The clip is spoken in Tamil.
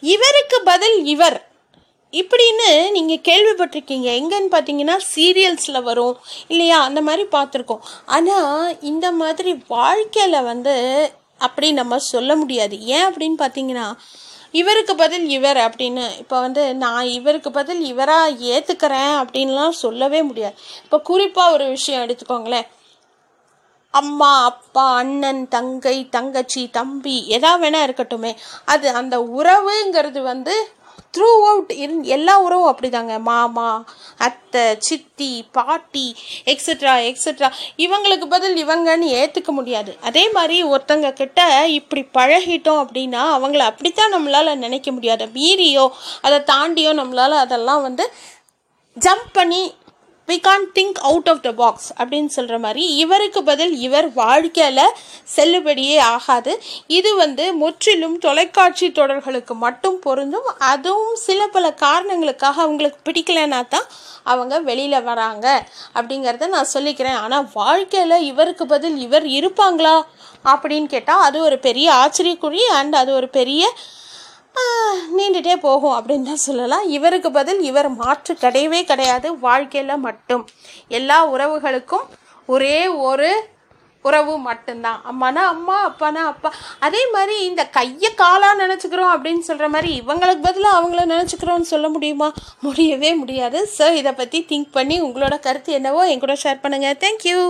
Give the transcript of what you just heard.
இவருக்கு பதில் இவர். இப்படின்னு நீங்கள் கேள்விப்பட்டிருக்கீங்க. எங்கன்னு பார்த்தீங்கன்னா சீரியல்ஸில் வரும். இல்லையா? அந்த மாதிரி பார்த்துருக்கோம் ஆனால் இந்த மாதிரி வாழ்க்கையில் வந்து அப்படி நம்ம சொல்ல முடியாது. ஏன் அப்படின்னு பார்த்தீங்கன்னா இவருக்கு பதில் இவர் அப்படின்னு. இப்போ வந்து நான் இவருக்கு பதில் இவராக ஏற்றுக்கிறேன் அப்படின்லாம் சொல்லவே முடியாது. இப்போ குறிப்பாக ஒரு விஷயம் எடுத்துக்கோங்களேன். அம்மா அப்பா அண்ணன் தங்கை தங்கச்சி தம்பி எதா வேணா இருக்கட்டுமே. அது அந்த உறவுங்கிறது வந்து த்ரூ அவுட் இரு எல்லா உறவும் அப்படிதாங்க. மாமா அத்தை சித்தி பாட்டி எக்ஸட்ரா எக்ஸட்ரா இவங்களுக்கு பதில் இவங்கன்னு ஏற்றுக்க முடியாது. அதே மாதிரி ஒருத்தங்க கிட்ட இப்படி பழகிட்டோம் அப்படின்னா அவங்கள அப்படித்தான் நம்மளால் நினைக்க முடியாது. மீறியோ அதை தாண்டியோ நம்மளால் அதெல்லாம் வந்து ஜம்ப் பண்ணி we can think out of the box அப்படின்னு சொல்கிற மாதிரி இவருக்கு பதில் இவர் வாழ்க்கையில் செல்லுபடியே ஆகாது. இது வந்து முற்றிலும் தொலைக்காட்சி தொடர்களுக்கு மட்டும் பொருந்தும். அதுவும் சில பல காரணங்களுக்காக அவங்களுக்கு பிடிக்கலனா தான் அவங்க வெளியில் வராங்க அப்படிங்கிறத நான் சொல்லிக்கிறேன். ஆனால் வாழ்க்கையில் இவருக்கு பதில் இவர் இருப்பாங்களா அப்படின்னு கேட்டால் அது ஒரு பெரிய ஆச்சரியக்குறி அண்ட் அது ஒரு பெரிய நீண்டுட்டே போகும் அப்படின்னு தான் சொல்லலாம். இவருக்கு பதில் இவர் மாற்று கிடையவே கிடையாது வாழ்க்கையில் மட்டும். எல்லா உறவுகளுக்கும் ஒரே ஒரு உறவு மட்டும்தான். அம்மானா அம்மா அப்பானா அப்பா. அதே மாதிரி இந்த கையை காலாக நினச்சிக்கிறோம் அப்படின்னு சொல்கிற மாதிரி இவங்களுக்கு பதிலாக அவங்கள நினச்சிக்கிறோம்னு சொல்ல முடியுமா? முடியவே முடியாது. ஸோ இதை பற்றி திங்க் பண்ணி உங்களோட கருத்து என்னவோ என் கூட ஷேர் பண்ணுங்கள் தேங்க்யூ